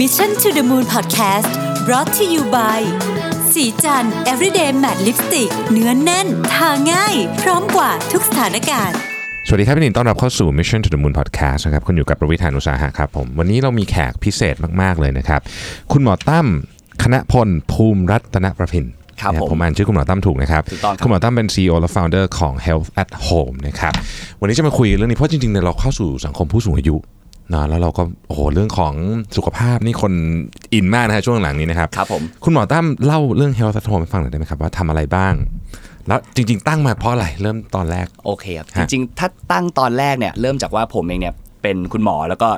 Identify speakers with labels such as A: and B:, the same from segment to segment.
A: Mission to the Moon Podcast brought to you by สีจัน everyday matte lipstick เนื้อนแน่น ทาง่าย พร้อมกว่าทุกสถานการณ์
B: สวัสดีครับพี่หนิงต้อนรับเข้าสู่ Mission to the Moon Podcast นะครับคุณอยู่กับประวิธานอุตสาหะครับผม วันนี้เรามีแขกพิเศษมาก ๆ เลยนะครับ คุณหมอตั้มคณะพลภูมิรัตนประพิน
C: ครับ
B: นะ
C: ผม
B: ผมอ่านชื่อคุณหมอตั้มถูกนะครับ
C: ถูกต้องครับ
B: คุณหมอตั้มเป็น CEO และ Founder ของ Health at Home นะครับวันนี้จะมาคุยเรื่องนี้เพราะจริงๆเนี่ยเราเข้าสู่สังคมผู้สูงอายุ นะแล้วเราก็โอ้โหเรื่องของสุขภาพนี่คนอินมากนะฮะช่วงหลังนี้นะครับ
C: ครับผม
B: คุณหมอตั้มเล่าเรื่อง Health at Home ให้ฟังหน่อยได้ไหมครับว่าทำอะไรบ้าง แล้วจริง ๆ ตั้งมาเพราะอะไรเริ่มตอนแรก
C: โอเคครับ
B: ฮะ
C: จริงๆ ถ้าตั้งตอนแรกเนี่ยเริ่มจากว่าผมเองเนี่ยเป็นคุณหมอแล้วก็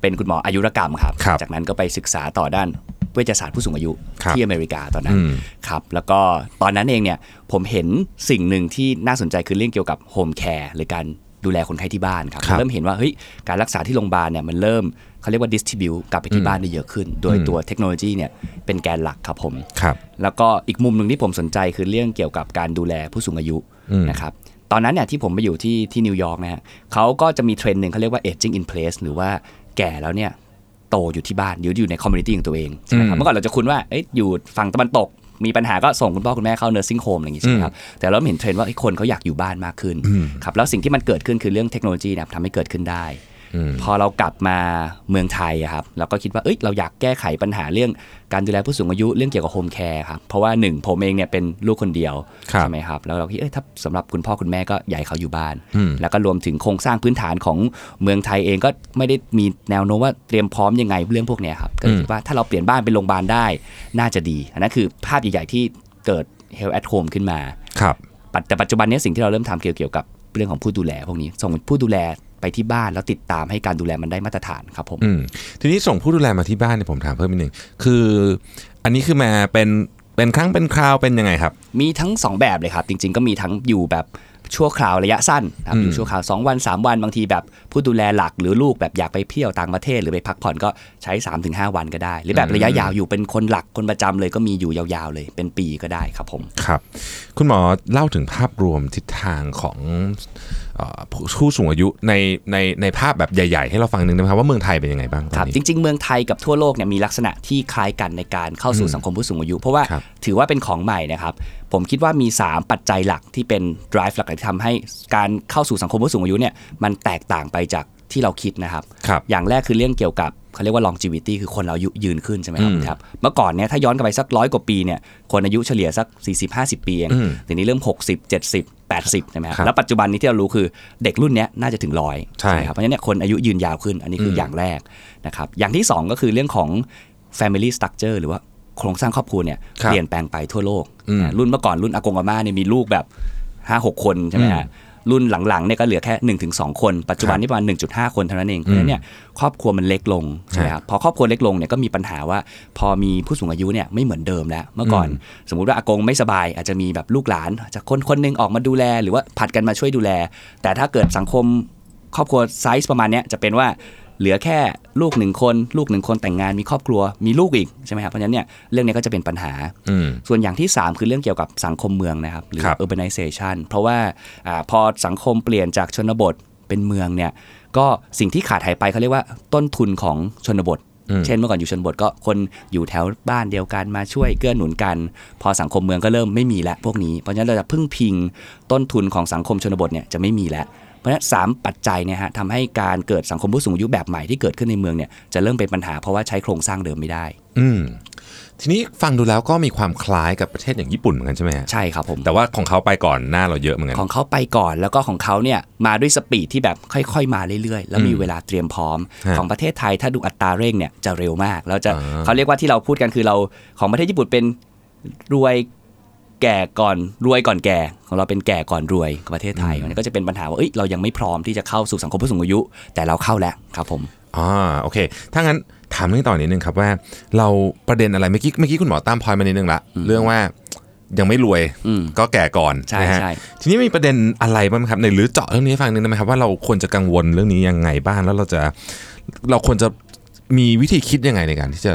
C: เป็นคุณหมออายุรกรรมครับ
B: ครับ
C: จากนั้นก็ไปศึกษาต่อด้านเวชศาสตร์ผู้สูงอายุ
B: ครับ
C: ที่อเมริกาตอนนั้น
B: อืม
C: ครับแล้วก็ตอนนั้นเองเนี่ยผมเห็นสิ่งหนึ่งที่น่าสนใจคือเรื่องเกี่ยวกับโฮมแคร์หรือการ ดูแลคนไข้ที่บ้านครับ
B: ครับ
C: เริ่มเห็นว่าเฮ้ยการรักษาที่โรงพยาบาลเนี่ยมันเริ่มเขาเรียกว่า distribute กลับไปที่บ้านได้เยอะขึ้น โดยตัวเทคโนโลยีเนี่ยเป็นแกนหลักครับผม
B: ครับ
C: แล้วก็อีกมุมหนึ่งที่ผมสนใจคือเรื่องเกี่ยวกับการดูแลผู้สูงอายุ
B: อืม
C: นะครับตอนนั้นเนี่ยที่ผมไปอยู่ที่ที่นิวยอร์กนะฮะเขาก็จะมีเทรนด์หนึ่งเขาเรียกว่า aging in place หรือว่าแก่แล้วเนี่ยโตอยู่ที่บ้านอยู่อยู่ใน community ของตัวเองใช่ไหมครับ
B: อืม
C: เมื่อก่อนเราจะคุ้นว่าเอ๊ะอยู่ฝั่งตะวันตก มีปัญหาก็ส่งคุณพ่อคุณแม่เข้า nursing home อะไรอย่างงี้ใช่ไหมครับแต่เราเห็นเทรนด์ว่าเอ้ยคนเขาอยากอยู่บ้านมากขึ้นครับแล้วสิ่งที่มันเกิดขึ้นคือเรื่องเทคโนโลยีเนี่ยทำให้เกิดขึ้นได้ พอเรากลับมาเมืองไทยอะครับเราก็คิดว่าเอ้ยเราอยากแก้ไขปัญหาเรื่องการดูแลผู้สูงอายุเรื่องเกี่ยวกับ home care ครับเพราะว่าหนึ่งผมเองเนี่ยเป็นลูกคนเดียว
B: ครับ
C: ใช่ไหมครับแล้วเราคิดเอ้ยถ้าสำหรับคุณพ่อคุณแม่ก็อยากให้เขาอยู่บ้าน
B: อืม
C: แล้วก็รวมถึงโครงสร้างพื้นฐานของเมืองไทยเองก็ไม่ได้มีแนวโน้มว่าเตรียมพร้อมยังไงเรื่องพวกเนี้ยครับก็เลยคิดว่าถ้าเราเปลี่ยนบ้านเป็นโรงพยาบาลได้น่าจะดีอันนั้นคือภาพใหญ่ๆที่เกิด Health at Home ขึ้นมา
B: ครับ
C: ปัจแต่ปัจจุบันเนี้สิ่งที่เราเริ่มทำเกี่ยวกับเรื่องของผู้ดูแลพวกนี้ส่งผู้ดูแล ไปที่บ้านแล้วติดตามให้การดูแลมันได้มาตรฐานครับผม
B: อืมทีนี้ส่งผู้ดูแลมาที่บ้านเนี่ยผมถามเพิ่มนิดนึงคืออันนี้คือมาเป็นเป็นครั้งเป็นคราวเป็นยังไงครับ
C: มีทั้ง 2 แบบเลยครับ จริง ๆ ก็มีทั้งอยู่แบบชั่วคราวระยะสั้นนะครับอยู่ชั่วคราว 2 วัน 3 วันบางทีแบบผู้ดูแลหลักหรือลูกแบบอยากไปเที่ยวต่างประเทศ หรือไปพักผ่อนก็ใช้ 3-5 วันก็ได้ หรือแบบระยะยาวอยู่เป็นคนหลักคนประจำเลยก็มีอยู่ยาวๆเลยเป็นปีก็ได้ครับผม
B: ครับ คุณหมอเล่าถึงภาพรวมทิศทางของเอ่อ ผู้ผู้สูงอายุในในในภาพแบบใหญ่ ๆ ให้เราฟังหนึ่งได้ไหมครับว่าเมืองไทยเป็นยังไงบ้างตอ
C: ครับ
B: นนี้
C: จริง ๆ เมืองไทยกับทั่วโลกเนี่ยมีลักษณะที่คล้ายกันในการเข้าสู่สังคมผู้สูงอายุ เพราะว่า
B: ครับ
C: ถือว่าเป็นของใหม่นะครับผมคิดว่ามี 3 ปัจจัยหลักที่เป็น drive หลักๆที่ทำให้การเข้าสู่สังคมผู้สูงอายุเนี่ยมันแตกต่างไปจากที่เราคิดนะครับ
B: ครับ
C: อย่างแรกคือเรื่องเกี่ยวกับเขาเรียกว่า longevity คือคนเราอายุยืนขึ้นใช่ไหมครับ
B: อืม
C: ครับ เมื่อก่อนเนี่ยถ้าย้อนกลับไปสักร้อยกว่าปีเนี่ยคนอายุเฉลี่ยสัก 40-50 ปีเอง
B: อืม
C: ทีนี้เริ่ม 60 70 80ใช่ไหมครับ
B: ครับ
C: แล้วปัจจุบันนี้ที่เรารู้คือเด็กรุ่นเนี้ยน่าจะถึงร้อย
B: ใช่
C: ไหมครับเพราะฉะนั้นเนี่ยคนอายุยืนยาวขึ้นอันนี้คือออย่างแรกนะครับอย่างที่สองก็คือเรื่องของ family structure หรือว่าโครงสร้างครอบครัวเนี่ย
B: ครับ
C: เปลี่ยนแปลงไปทั่วโลก
B: อืม
C: อ่ารุ่นเมื่อก่อนรุ่นอากงอาม่าเนี่ยมีลูกแบบห้าหกคนใช่ไหมฮะ รุ่นหลังๆเนี่ยก็เหลือแค่1นถึงสคน ปัจจุบันนี่ประมาณ 1.5 คนเท่านั้นเองเพราะฉะนั้นเนี่ยครอบครัวมันเล็กลงใช่ไหมครับพอครอบครัวเล็กลงเนี่ยก็มีปัญหาว่า พอมีผู้สูงอายุเนี่ยไม่เหมือนเดิมแล้ว เมื่อก่อน สมมุติว่าอากงไม่สบาย อาจจะมีแบบลูกหลานอาจจะคนคนหนึงออกมาดูแล หรือว่าผัดกันมาช่วยดูแล แต่ถ้าเกิดสังคมครอบครัวไซส์ประมาณเนี้ยจะเป็นว่า เหลือแค่ลูกหนึ่งคน ลูกหนึ่งคนแต่งงานมีครอบครัวมีลูกอีกใช่ไหมครับเพราะฉะนั้นเนี่ยเรื่องนี้ก็จะเป็นปัญหา
B: อืม
C: ส่วนอย่างที่ 3 คือเรื่องเกี่ยวกับสังคมเมืองนะครับหรือ
B: ครับ
C: urbanization เพราะว่าอาพอสังคมเปลี่ยนจากชนบทเป็นเมืองเนี่ยก็สิ่งที่ขาดหายไปเขาเรียกว่าต้นทุนของชนบท เช่นเมื่อก่อนอยู่ชนบทก็คนอยู่แถวบ้านเดียวกันมาช่วยเกื้อหนุนกัน พอสังคมเมืองก็เริ่มไม่มีแล้วพวกนี้เพราะฉะนั้นเราจะพึ่งพิงต้นทุนของสังคมชนบทเนี่ยจะไม่มีแล้ว เพราะฉะนั้นสามปัจจัยเนี่ยฮะทำให้การเกิดสังคมผู้สูงอายุแบบใหม่ที่เกิดขึ้นในเมืองเนี่ยจะเริ่มเป็นปัญหาเพราะว่าใช้โครงสร้างเดิมไม่ได้
B: อืมทีนี้ฟังดูแล้วก็มีความคล้ายกับประเทศอย่างญี่ปุ่นเหมือนกันใช่ไหมฮะ
C: ใช่ครับผม
B: แต่ว่าของเขาไปก่อนหน้าเราเยอะเหมือนกัน
C: ของเขาไปก่อนแล้วก็ของเขาเนี่ยมาด้วยสปีดที่แบบค่อย ๆ มาเรื่อยๆ แล้วมี
B: อืม
C: เวลาเตรียมพร้อม
B: ฮะ
C: ของประเทศไทยถ้าดูอัตราเร่งเนี่ยจะเร็วมากเราจะ
B: อ่า
C: เขาเรียกว่าที่เราพูดกันคือเราของประเทศญี่ปุ่นเป็นรวย แก่ก่อนรวยก่อนแก่ของเราเป็นแก่ก่อนรวยของประเทศไทยมันก็จะเป็นปัญหาว่าเอ้ยเรายังไม่พร้อมที่จะเข้าสู่สังคมผู้สูงอายุ แต่เราเข้าแล้วครับผม
B: อ่าโอเค ถ้างั้นถามเรื่องต่อนิดนึงครับว่า เราประเด็นอะไรเมื่อกี้เมื่อกี้คุณหมอตามพอยมานิดนึงละเรื่องว่ายังไม่รวย
C: อืม
B: ก็แก่ก่อน
C: ใช่
B: นะฮะ
C: ใช่
B: ทีนี้มีประเด็นอะไรบ้างไหมครับในหรือเจาะเรื่องนี้ให้ฟังหนึงได้ไหมครับว่าเราควรจะกังวลเรื่องนี้ยังไงบ้างแล้วเราจะเราควรจะมีวิธีคิดยังไงในการที่จะ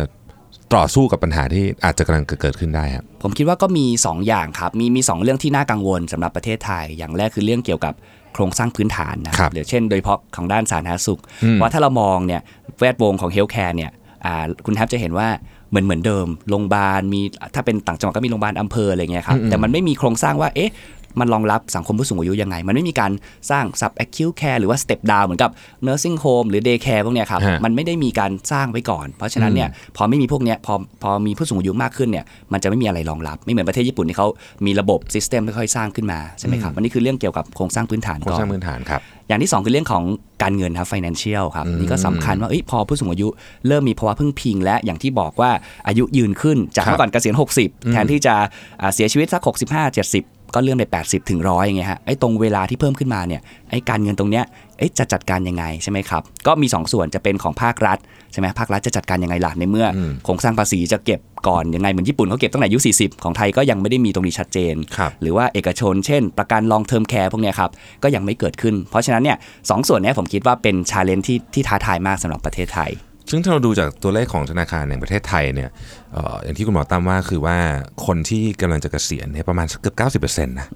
B: ต่อสู้กับปัญหาที่อาจจะกำลังเกิดขึ้นได้ครับ
C: ผมคิดว่าก็มี 2 อย่างครับ มีมี2เรื่องที่น่ากังวลสำหรับประเทศไทย อย่างแรกคือเรื่องเกี่ยวกับโครงสร้างพื้นฐานนะครับหรือเช่น โดยเฉพาะของด้านสาธารณสุขว่าถ้าเรามองเนี่ยแวดวงของเฮลท์แคร์เนี่ยอ่าคุณแทบจะเห็นว่าเหมือนเหมือนเดิมโรงพยาบาลมีถ้าเป็นต่างจังหวัดก็มีโรงพยาบาลอำเภออะไรเงี้ยครับแต่มันไม่มีโครงสร้างว่าเอ๊ะ มันรองรับสังคมผู้สูงอายุยังไง มันไม่มีการสร้าง sub acute care หรือว่า step down เหมือนกับ nursing home หรือ day care พวกเนี้ยครับ
B: ฮะ
C: มันไม่ได้มีการสร้างไว้ก่อน เพราะฉะนั้นเนี่ยพอไม่มีพวกเนี้ยพอพอมีผู้สูงอายุมากขึ้นเนี่ยมันจะไม่มีอะไรรองรับ ไม่เหมือนประเทศญี่ปุ่นที่เขามีระบบ system ค่อยๆสร้างขึ้นมาใช่ไหมครับอันนี้คือเรื่องเกี่ยวกับโครงสร้างพื้นฐาน
B: โครง
C: ก่อ
B: สร้าง
C: น
B: พื้นฐานครับ
C: อย่างที่ 2 คือเรื่องของการเงินครับ financial ครับ
B: อืม
C: นี่ก็สำคัญว่าเอ้ยพอผู้สูงอายุเริ่มมีภาวะพึ่งพิง และอย่างที่บอกว่าอายุยืนขึ้นจาก
B: ครับ
C: เมื่อก่อนเกษียณ 60 แทนที่จะอ่าเสียชีวิตสัก 65 70 ก็เลื่อนไป80 ถึงร้อยอย่างเงี้ยฮะไอ้ตรงเวลาที่เพิ่มขึ้นมาเนี่ยไอ้การเงินตรงเนี้ยเอ้ยจะจัดการยังไงใช่ไหมครับ ก็มี 2 ส่วนจะเป็นของภาครัฐใช่ไหมภาครัฐจะจัดการยังไงล่ะในเมื่ออโครงสร้างภาษีจะเก็บก่อนยังไงเหมือนญี่ปุ่นเขาเก็บตั้งแต่อายุ 40 ของไทยก็ยังไม่ได้มีตรงนี้ชัดเจน
B: ครับ
C: หรือว่าเอกชนเช่น ประกัน long term care พวกเนี้ยครับก็ยังไม่เกิดขึ้น เพราะฉะนั้นเนี่ยสองส่วนเนี้ยผมคิดว่าเป็น challenge ที่ที่ท้าทายมากสำหรับประเทศไทย
B: ซึ่งถ้าเราดูจากตัวเลขของธนาคารแห่งประเทศไทยเนี่ยเอ่ออย่างที่คุณหมอตั้มว่าคือว่าคนที่กำลังจะเกษียณเนี่ยประมาณสักเกือบ90%นะ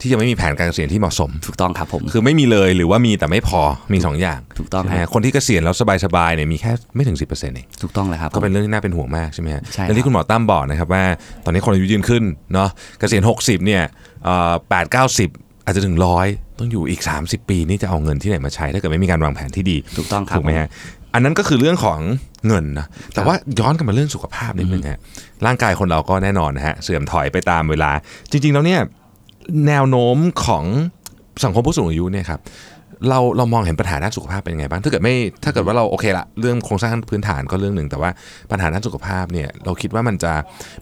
B: ที่ยังไม่มีแผนการเกษียณที่เหมาะสม
C: ถูกต้องครับผม
B: คือไม่มีเลยหรือว่ามีแต่ไม่พอมีสองอย่าง
C: ถูกต้อง
B: ใช่ไหม
C: ฮะ
B: คนที่เกษียณแล้วสบายๆเนี่ยมีแค่ไม่ถึง10%เอง
C: ถูกต้องเลยครับ
B: ก็เป็นเรื่องที่น่าเป็นห่วงมากใช่ไหมฮะ
C: ใช่ครับ
B: และที่คุณหมอตั้มบอกนะครับว่า ตอนนี้คนอายุยืนขึ้นเนาะเกษียณ60เนี่ยแปดเก้าสิบอาจจะถึงร้อยต้องอยู่อีก 30 ปีนี่จะเอาเงินที่ไหนมาใช้ ถ้าเกิดไม่มีการวางแผนที่ดี
C: ถูกต้องครับ
B: ถูกไหมฮะ อันนั้นก็คือเรื่องของเงินนะแต่ว่าย้อนกลับมาเรื่องสุขภาพนิดนึงฮะร่างกายคนเราก็แน่นอนนะฮะเสื่อมถอยไปตามเวลา จริง ๆ แล้วเนี่ยแนวโน้มของสังคมผู้สูงอายุเนี่ยครับ เราเรามองเห็นปัญหาด้านสุขภาพเป็นยังไงบ้างถ้าเกิดไม่ถ้าเกิดว่าเราโอเคละเรื่องโครงสร้างพื้นฐานก็เรื่องหนึ่งแต่ว่าปัญหาด้านสุขภาพเนี่ยเราคิดว่ามันจะ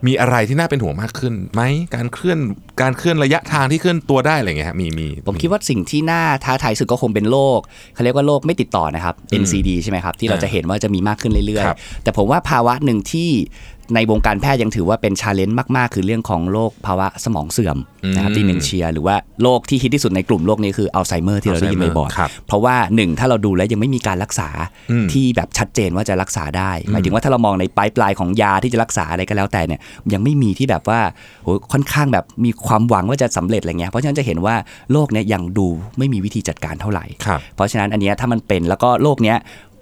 B: มีอะไรที่น่าเป็นห่วงมากขึ้นไหมการเคลื่อนการเคลื่อนระยะทางที่เคลื่อนตัวได้อะไรอย่างเงี้ยฮะมีมี
C: ผมคิดว่าสิ่งที่น่าท้าทายสุดก็คงเป็นโรคเขาเรียกว่าโรคไม่ติดต่อนะครับ NCD ใช่ไหมครับที่เราจะเห็นว่าจะมีมากขึ้นเรื่อย
B: ครับ
C: ๆแต่ผมว่าภาวะหนึ่งที่ ในวงการแพทย์ยังถือว่าเป็น challenge มากๆ คือเรื่องของโรคภาวะสมองเสื่อมนะครับ
B: อืม
C: ดิเมนเชีย หรือว่าโรคที่ฮิตที่สุดในกลุ่มโรคนี้คืออัลไซเมอร์ที่เราได้ยินบ่อย
B: ครับ
C: ๆเพราะว่าหนึ่งถ้าเราดูแล้วยังไม่มีการรักษา
B: อืม
C: ที่แบบชัดเจนว่าจะรักษาได้หมายถึงว่าถ้าเรามองในปลายปลายๆของยาที่จะรักษาอะไรก็แล้วแต่เนี่ยยังไม่มีที่แบบว่าโหค่อนข้างแบบมีความหวังว่าจะสำเร็จอะไรเงี้ยเพราะฉะนั้นจะเห็นว่าโรคเนี้ยยังดูไม่มีวิธีจัดการเท่าไหร่
B: ครับ
C: เพราะฉะนั้นอันเนี้ยถ้ามันเป็นแล้วก็โรคเนี้ย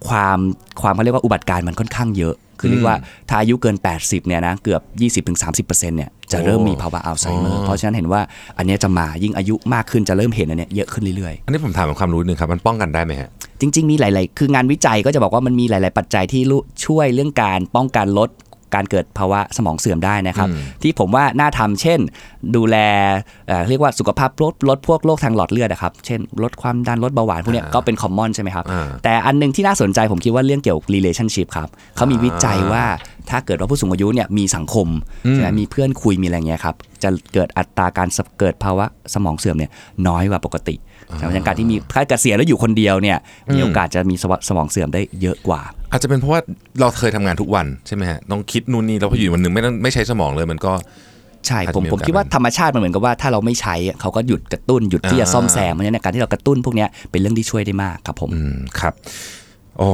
C: ความความเขาเรียกว่าอุบัติการณ์มันค่อนข้างเยอะ คือเรียกว่าถ้าอายุเกิน 80เนี่ยนะเกือบ 20-30%เนี่ยจะเริ่มมีภาวะอัลไซเมอร์เพราะฉะนั้นเห็นว่าอันเนี้ยจะมายิ่งอายุมากขึ้นจะเริ่มเห็นอันเนี้ยเยอะขึ้นเรื่อยๆ
B: อันนี้ผมถามเป็นความรู้นิดนึงครับ มันป้องกันได้ไหมฮะ
C: จริง ๆ มีหลาย ๆ คืองานวิจัยก็จะบอกว่ามันมีหลาย ๆ ปัจจัยที่รู้ช่วยเรื่องการป้องกันลด การเกิดภาวะสมองเสื่อมได้นะครับ
B: อืม
C: ที่ผมว่าน่าทำเช่น ดูแลเอ่อเรียกว่าสุขภาพลดลดพวกโรคทางหลอดเลือดนะครับเช่นลดความดันลดเบาหวานพวกเนี้ยก็เป็นคอมมอนใช่ไหมครับ
B: อ่า
C: แต่อันหนึงที่น่าสนใจผมคิดว่าเรื่องเกี่ยวกับ relationship ครับเขามีวิจัยว่า ถ้าเกิดว่าผู้สูงอายุเนี่ยมีสังคมใช่ไหมมีเพื่อนคุยมีอะไรเงี้ยครับจะเกิดอัตราการเกิดภาวะสมองเสื่อมเนี่ยน้อยกว่าปกติใช่ไหมอย่างการที่มีถ้าเกษียณแล้วอยู่คนเดียวเนี่ยมีโอกาสจะมีสวสมองเสื่อมได้เยอะกว่า
B: อาจจะเป็นเพราะว่าเราเคยทำงานทุกวันใช่ไหมฮะต้องคิดนู่นนี่แล้วพออยู่วันหนึ่งไม่ต้องไม่ใช้สมองเลยมันก็
C: ใช่
B: อาจ
C: ผม
B: จะมี
C: ผม
B: โอกาส
C: คิดว่าธรรมชาติมันเหมือนกับว่าถ้าเราไม่ใช้อะเขาก็หยุดกระตุ้นหยุดที่จะ
B: อ่า
C: ซ่อมแซมเพราะฉะนั้นการที่เรากระตุ้นพวกเนี้ยเป็นเรื่องที่ช่วยได้มากครับผม
B: อืมครับ โอ้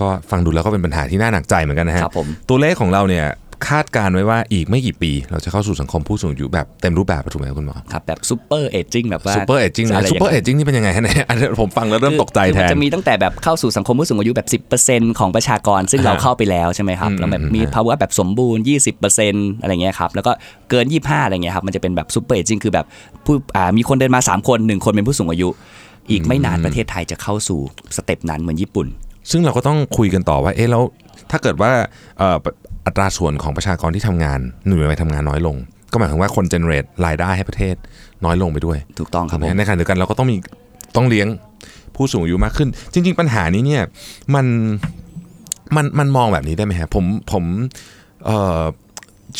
B: ก็ฟังดูแล้วก็เป็นปัญหาที่น่าหนักใจเหมือนกันนะฮะ
C: ครับผม
B: ตัวเลขของเราเนี่ยคาดการณ์ไว้ว่าอีกไม่กี่ปี เราจะเข้าสู่สังคมผู้สูงอายุแบบเต็มรูปแบบถูกไหมครับคุณหมอ
C: ครับแบบซูเปอร์เอจจิ้งแบบว่า
B: ซูเปอร์เอจจิ้งะนะ
C: ไร
B: ซูเปอร์เอ
C: ย่าง
B: จจ aging นี่เป็นยังไงฮะเนี่ยอันนี้ผมฟังแล้วเริ่มตกใจ
C: คือ
B: แท
C: มัน
B: น
C: จะมีตั้งแต่แบบเข้าสู่สังคมผู้สูงอายุแบบ 10%ของประชากร ซึ่งเรา
B: อ่า
C: เข้าไปแล้วใช่ไหมครับ
B: อืม
C: แล้วแบบ
B: อืม
C: มีภาวะแบบสมบูรณ์ 20%อะไรเงี้ยครับแล้วก็เกิน 25อะไรเงี้ยครับมันจะเป็นแบบ super aging คือแบบผู้อ่ามีคนเดินมา 3 คน 1 คนเป็นผู้สูงอายุ อีกไม่นานประเทศไทยจะเข้าสู่สเต็ปนั้นเหมือนญี่ปุ่น
B: ซึ่งเราก็ต้องคุยกันต่อว่าเอ๊ะแล้วถ้าเกิดว่าเอ่ออัตราส่วนของประชากรที่ทำงานหน่วยวัยทำงานน้อยลง ก็หมายถึงว่าคนเจเนเรตรายได้ให้ประเทศน้อยลงไปด้วย
C: ถูกต้องครับ
B: ถูก
C: ผ
B: ไหม
C: ม
B: ในขณะเดียวกันเราก็ต้องมีต้องเลี้ยงผู้สูงอายุมากขึ้น จริง ๆ ปัญหานี้เนี่ยมันมันมันมองแบบนี้ได้ไหมฮะผมผมเอ่อ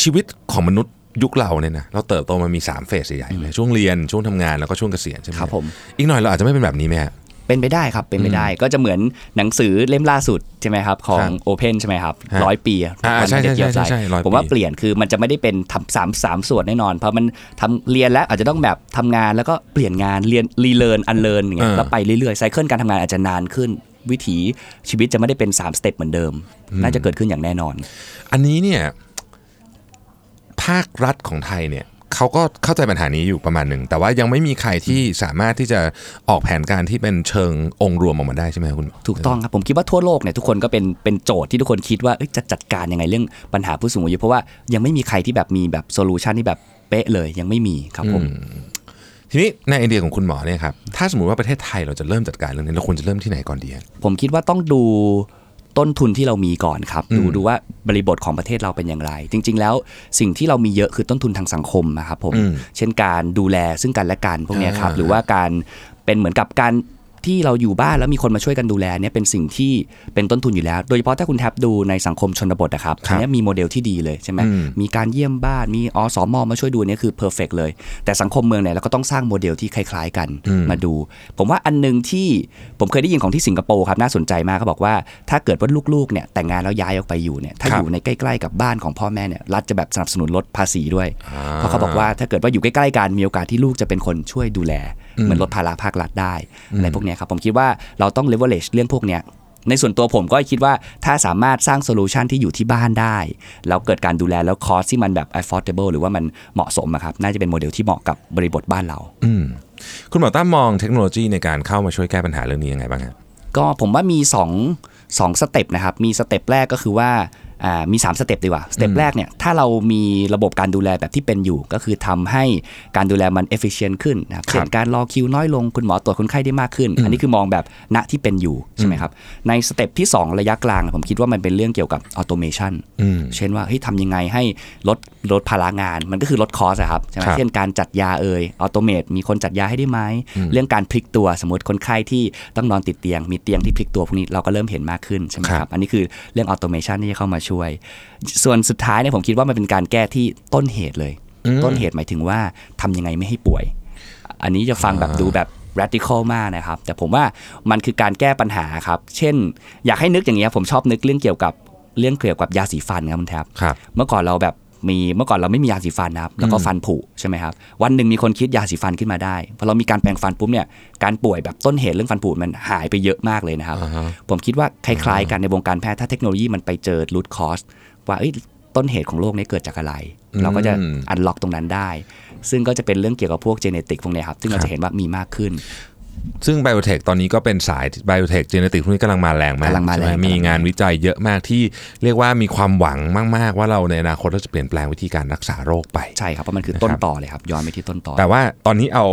B: ชีวิตของมนุษย์ยุคเราเนี่ยนะเราเติบโตมามี3เฟสใหญ่ๆเลยช่วงเรียนช่วงทำงานแล้วก็ช่วงเกษียณใช่ไหม
C: ครับผม
B: อีกหน่อยเราอาจจะไม่เป็นแบบนี้ไหมฮะ
C: เป็นไปได้ครับเป็นไปได้ก็จะเหมือนหนังสือเล่มล่าสุดใช่ไหมครับของ
B: ครับ
C: โอเพนใช่ไหมครับ
B: ฮะ
C: ร้อยปีอะ
B: อ่า
C: วัน
B: ใช่
C: เด็ก
B: ใช่
C: เกี่ยว
B: ใช่ใช่100
C: ผมว่า
B: ปี
C: เปลี่ยนคือมันจะไม่ได้เป็นทำสามสามส่วนแน่นอน เพราะมันทำเรียนแล้วอาจจะต้องแบบทำงานแล้วก็เปลี่ยนงานเรียนรีเลิร์นอันเลิร์นอย่างเงี้ย
B: อ่า
C: แล้วไปเรื่อยๆไซเคิลการทำงานอาจจะนานขึ้นวิถีชีวิตจะไม่ได้เป็น3สเต็ปเหมือนเดิม น่าจะเกิดขึ้นอย่างแน่นอน
B: อันนี้เนี่ยภาครัฐของไทยเนี่ย เขาเขาก็เข้าใจปัญหานี้อยู่ประมาณหนึ่ง แต่ว่ายังไม่มีใครที่สามารถที่จะออกแผนการที่เป็นเชิงองค์รวมออกมาได้ใช่ไหมครับคุณหมอ
C: ถูกต้องครับ ผมคิดว่าทั่วโลกเนี่ยทุกคนก็เป็นเป็นโจทย์ที่ทุกคนคิดว่าเอ้ยจะจัดการยังไงเรื่องปัญหาผู้สูงอายุเพราะว่ายังไม่มีใครที่แบบมีแบบ solution ที่แบบเป๊ะเลยยังไม่มีครับผม
B: ทีนี้ในไอเดียของคุณหมอเนี่ยครับถ้าสมมติว่าประเทศไทยเราจะเริ่มจัดการเรื่องนี้เราควรจะเริ่มที่ไหนก่อนดีอะ
C: ผมคิดว่าต้องดู ต้นทุนที่เรามีก่อนครับ ดูดูว่าบริบทของประเทศเราเป็นอย่างไร จริง ๆ แล้วสิ่งที่เรามีเยอะคือต้นทุนทางสังคมนะครับผม
B: อืม
C: เช่นการดูแลซึ่งกันและกันพวกเนี้ยครับ
B: อ่า
C: หรือว่าการเป็นเหมือนกับการ ที่เราอยู่บ้านแล้วมีคนมาช่วยกันดูแลเนี่ยเป็นสิ่งที่เป็นต้นทุนอยู่แล้ว โดยเฉพาะถ้าคุณแทบดูในสังคมชนบทนะครับ
B: ครับ
C: อันเนี้ยมีโมเดลที่ดีเลยใช่ไหม
B: อืม
C: มีการเยี่ยมบ้านมีอสมมาช่วยดูเนี่ยคือ perfect เลย แต่สังคมเมืองเนี่ยเราก็ต้องสร้างโมเดลที่คล้าย ๆ กัน
B: อืม
C: มาดู ผมว่าอันหนึ่งที่ผมเคยได้ยินของที่สิงคโปร์ครับน่าสนใจมากเขาบอกว่าถ้าเกิดว่าลูกๆเนี่ยแต่งงานแล้วย้ายออกไปอยู่เนี่ยถ้า
B: ครับ
C: อยู่ในใกล้ๆกับบ้านของพ่อแม่เนี่ยรัฐจะแบบสนับสนุนลดภาษีด้วย
B: อ่า
C: เพราะเขาบอกว่าถ้าเกิดว่าอยู่ใกล้ๆกันมีโอกาสที่ลูกจะเป็นคนช่วยดูแลเหมือนลดภาระภาครัฐได้อะไรพวกเนี้ยครับผมคิดว่าเราต้อง leverage เรื่องพวกเนี้ยในส่วนตัวผมก็คิดว่าถ้าสามารถสร้าง solution ที่อยู่ที่บ้านได้ แล้วเกิดการดูแลแล้ว cost ที่มันแบบ affordable หรือว่ามันเหมาะสมอะครับน่าจะเป็นโมเดลที่เหมาะกับบริบทบ้านเรา
B: อืมคุณหมอตั้มมองเทคโนโลยีในการเข้ามาช่วยแก้ปัญหาเรื่องนี้ยังไงบ้างครับ
C: ก็ผมว่ามีสอง step นะครับ มี step แรกก็คือว่าอ่า มี 3 step ดีกว่า step แรกเนี่ยถ้าเรามีระบบการดูแลแบบที่เป็นอยู่ ก็คือทำให้การดูแลมัน efficient ขึ้นนะครับ
B: ครับ
C: เช่นการรอคิวน้อยลงคุณหมอตรวจคนไข้ได้มากขึ้น อันนี้คือมองแบบณที่เป็นอยู่ใช่ไหมครับใน step ที่ 2 ระยะกลางผมคิดว่ามันเป็นเรื่องเกี่ยวกับ automation
B: อืม
C: เช่นว่าเฮ้ยทำยังไงให้ลดลดภาระงาน มันก็คือลด cost ครับใช่ไหม
B: ครับ
C: เช่นการจัดยาเอ่ย automate มีคนจัดยาให้ได้ไหมเรื่องการพลิกตัวสมมติคนไข้ที่ต้องนอนติดเตียง มีเตียงที่พลิกตัวพวกนี้เราก็เริ่มเห็นมากขึ้นใช่ไหม
B: ค
C: ค
B: รั
C: รับบอันนี้คือเรื่อง automation ที่จะเข้ามาช่วย ส่วนสุดท้ายเนี่ยผมคิดว่ามันเป็นการแก้ที่ต้นเหตุเลย ต้นเหตุหมายถึงว่าทำยังไงไม่ให้ป่วย อันนี้จะฟังแบบดูแบบ radical มากนะครับ แต่ผมว่ามันคือการแก้ปัญหาครับ เช่น อยากให้นึกอย่างเงี้ยผมชอบนึกเรื่องเกี่ยวกับเรื่องเกี่ยวกับยาสีฟันครับคุณแทบ
B: ครับ
C: เมื่อก่อนเราแบบ มีเมื่อก่อนเราไม่มียาสีฟันนะครับแล้วก็ฟันผุใช่ไหมครับวันหนึ่งมีคนคิดยาสีฟันขึ้นมาได้พอเรามีการแปรงฟันปุ๊บเนี่ยการป่วยแบบต้นเหตุเรื่องฟันผุมันหายไปเยอะมากเลยนะครับ
B: อ่าฮะ
C: ผมคิดว่าคล้าย ๆ กันในวงการแพทย์ถ้าเทคโนโลยีมันไปเจอ root cause ว่าเอ้ยต้นเหตุของโรคนี้เกิดจากอะไร เราก็จะ
B: อืม
C: อันล็อกตรงนั้นได้ ซึ่งก็จะเป็นเรื่องเกี่ยวกับพวกเจเนติกพวกเนี้ยครับซึ่งเรา
B: ครับ
C: จะเห็นว่ามีมากขึ้น
B: ซึ่ง biotech ตอนนี้ก็เป็นสาย biotech genetic พวกนี้กำลังมาแรงมาก
C: กำลังมาแรง
B: ใช่ไหมมีงานวิจัยเยอะมากที่เรียกว่ามีความหวังมาก ๆ ว่าเราในอนาคตเราจะเปลี่ยนแปลงวิธีการรักษาโรคไป
C: ใช่ครับเพราะมันคือ
B: นะครับ
C: ต้นตอเลยครับย้อนไปที่ต้นตอ
B: แต่ว่าตอนนี้เอา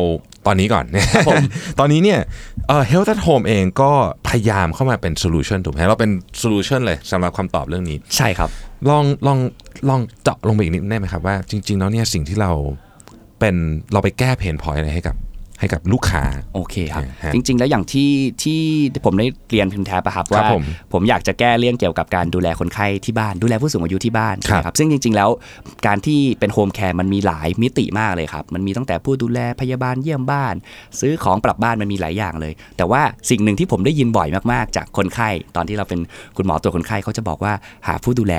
B: ตอนนี้ก่อน
C: ผม
B: ตอนนี้เนี่ยเอ่อ Health at Home เองก็พยายามเข้ามาเป็น solution ถูกไหมเราเป็น solution เลยสำหรับคำตอบเรื่องนี้
C: ใช่ครับ
B: ลองลองลองเจาะลงไปอีกนิดได้ไหมครับว่าจริง ๆ แล้วเนี่ยสิ่งที่เราเป็นเราไปแก้ pain point อะไรให้กับ ให้กับลูกค้า
C: โอเคครับ
B: ฮะ
C: จริง ๆ แล้วอย่างที่ที่ผมได้เรียนคุณแท็ปอะครับ
B: ครับ
C: ว่า
B: ผม
C: ผมอยากจะแก้เรื่องเกี่ยวกับการดูแลคนไข้ที่บ้าน ดูแลผู้สูงอายุที่บ้าน
B: ครับ
C: ใช่ไหมครับซึ่งจริง ๆ แล้วการที่เป็น home care มันมีหลายมิติมากเลยครับ มันมีตั้งแต่ผู้ดูแลพยาบาลเยี่ยมบ้าน ซื้อของปรับบ้านมันมีหลายอย่างเลย แต่ว่าสิ่งหนึ่งที่ผมได้ยินบ่อยมากๆ จากคนไข้ ตอนที่เราเป็นคุณหมอตรวจคนไข้เขาจะบอกว่าหาผู้ดูแล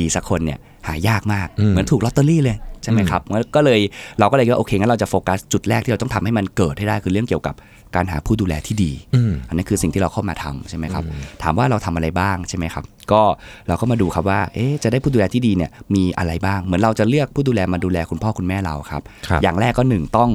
C: ดีๆสักคนเนี่ย หายากมาก
B: อืม
C: เหมือนถูกลอตเตอรี่เลยใช่ไหมครับงั้นก็เลยเราก็เลยว่าโอเคงั้นเราจะโฟกัสจุดแรกที่เราต้องทำให้มันเกิดให้ได้คือเรื่องเกี่ยวกับการหาผู้ดูแลที่ดี
B: อืม
C: อันนี้คือสิ่งที่เราเข้ามาทำใช่ไหมครับถามว่าเราทำอะไรบ้างใช่ไหมครับ ก็เราก็มาดูครับว่าเอ๊ะจะได้ผู้ดูแลที่ดีเนี่ยมีอะไรบ้าง เหมือนเราจะเลือกผู้ดูแลมาดูแลคุณพ่อคุณแม่เราครับ
B: ครับ
C: อย่างแรกก็หนึ่งต้อง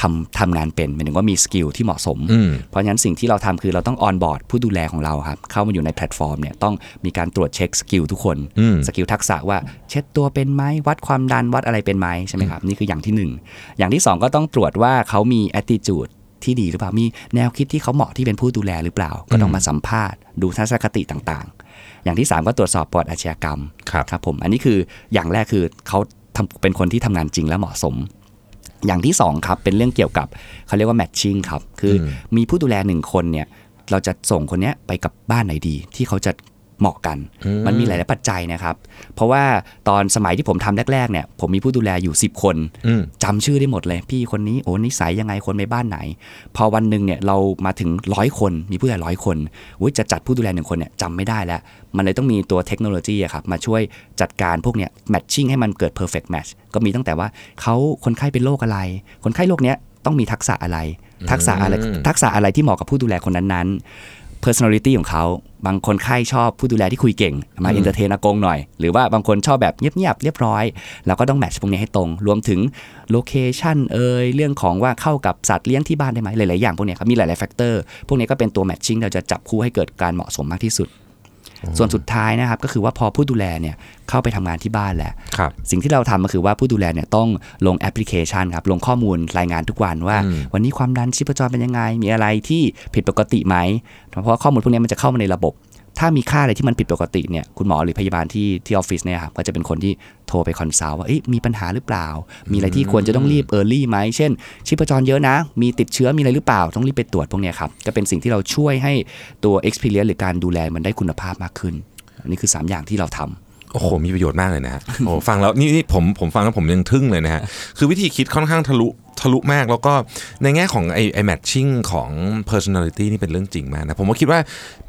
C: ทำทำงานเป็นหมายถึงว่ามี skill ที่เหมาะสม
B: อืม
C: เพราะฉะนั้นสิ่งที่เราทำคือเราต้อง onboard ผู้ดูแลของเราครับ เข้ามาอยู่ในแพลตฟอร์มเนี่ยต้องมีการตรวจเช็ค skill ทุกคน
B: อืม
C: skill ทักษะว่าเช็ดตัวเป็นไหมวัดความดันวัดอะไรเป็นไหมใช่ไหมครับนี่คืออย่างที่หนึ่งอย่างที่สองก็ต้องตรวจว่าเขามี attitude ที่ดีหรือเปล่ามีแนวคิดที่เขาเหมาะที่เป็นผู้ดูแลหรือเปล่า ก็ต้องมาสัมภาษณ์ดูทัศนคติต่างๆ อย่างที่สามก็ตรวจสอบประวัติอาชญากรรม
B: ครับ
C: ครับผมอันนี้คืออย่างแรกคือเขาทำเป็นคนที่ทำงานจริงและเหมาะสม อย่างที่สองครับเป็นเรื่องเกี่ยวกับเขาเรียกว่า matching ครับคืออ
B: ม
C: มีผู้ดูแลหนึ่งคนเนี่ยเราจะส่งคนเนี้ยไปกับบ้านไหนดี ที่เขาจะ เหมาะกัน มันมีหลาย ๆ ปัจจัยนะครับ เพราะว่าตอนสมัยที่ผมทำแรก ๆ เนี่ย ผมมีผู้ดูแลอยู่ 10 คน
B: อืม
C: จำชื่อได้หมดเลย พี่คนนี้โอ้นิสัยยังไงคนไปบ้านไหน พอวันหนึ่งเนี่ยเรามาถึงร้อยคนมีผู้ดูแลร้อยคนอุ๊ยจะจัดผู้ดูแลหนึ่งคนเนี่ยจำไม่ได้แล้ว มันเลยต้องมีตัวเทคโนโลยีอะครับมาช่วยจัดการพวกเนี้ยแมทชิ่งให้มันเกิด perfect match ก็มีตั้งแต่ว่าเขาคนไข้เป็นโรคอะไร คนไข้โรคเนี้ยต้องมีทักษะอะไร ทักษะอะไร
B: อืม
C: ทักษะอะไรที่เหมาะกับผู้ดูแลคนนั้นๆ personality ของเขาบางคนไข้ชอบผู้ดูแลที่คุยเก่ง มา entertain อากงหน่อย หรือว่าบางคนชอบแบบเงียบๆเรียบร้อย เราก็ต้อง match พวกนี้ให้ตรง รวมถึง location เอ่ยเรื่องของว่าเข้ากับสัตว์เลี้ยงที่บ้านได้ไหมหลายๆอย่างพวกเนี้ยครับมีหลายๆ factor พวกนี้ก็เป็นตัว matching เราจะจับคู่ให้เกิดการเหมาะสมมากที่สุด ส่วนสุดท้ายนะครับก็คือว่าพอผู้ดูแลเนี่ยเข้าไปทำงานที่บ้านแล้ว
B: ครับ
C: สิ่งที่เราทำก็คือว่าผู้ดูแลเนี่ยต้องลงแอปพลิเคชันครับลงข้อมูลรายงานทุกวันว่า วันนี้ความดันชีพจรเป็นยังไง มีอะไรที่ผิดปกติไหมเพราะว่าข้อมูลพวกนี้มันจะเข้ามาในระบบ ถ้ามีค่าอะไรที่มันผิดปกติเนี่ยคุณหมอหรือพยาบาลที่ที่ออฟฟิศเนี่ยครับก็จะเป็นคนที่โทรไป consult ว่ามีปัญหาหรือเปล่า มีอะไรที่ควรจะต้องรีบ early ไหมเช่น ชีพจรเยอะนะ มีติดเชื้อมีอะไรหรือเปล่า ต้องรีบไปตรวจพวกเนี้ยครับก็เป็นสิ่งที่เราช่วยให้ตัว experience หรือการดูแลมันได้คุณภาพมากขึ้นอันนี้คือ 3 อย่างที่เราทำ
B: โอ้โห มีประโยชน์มากเลยนะฮะ โอ้ฟังแล้วนี่นี่ผมผมฟังแล้วผมยังทึ่งเลยนะฮะ คือวิธีคิดค่อนข้างทะลุ ทะลุมากแล้วก็ในแง่ของไอไอแมทชิ่งของ personality นี่เป็นเรื่องจริงมากนะ ผมก็คิดว่า